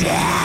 Yeah.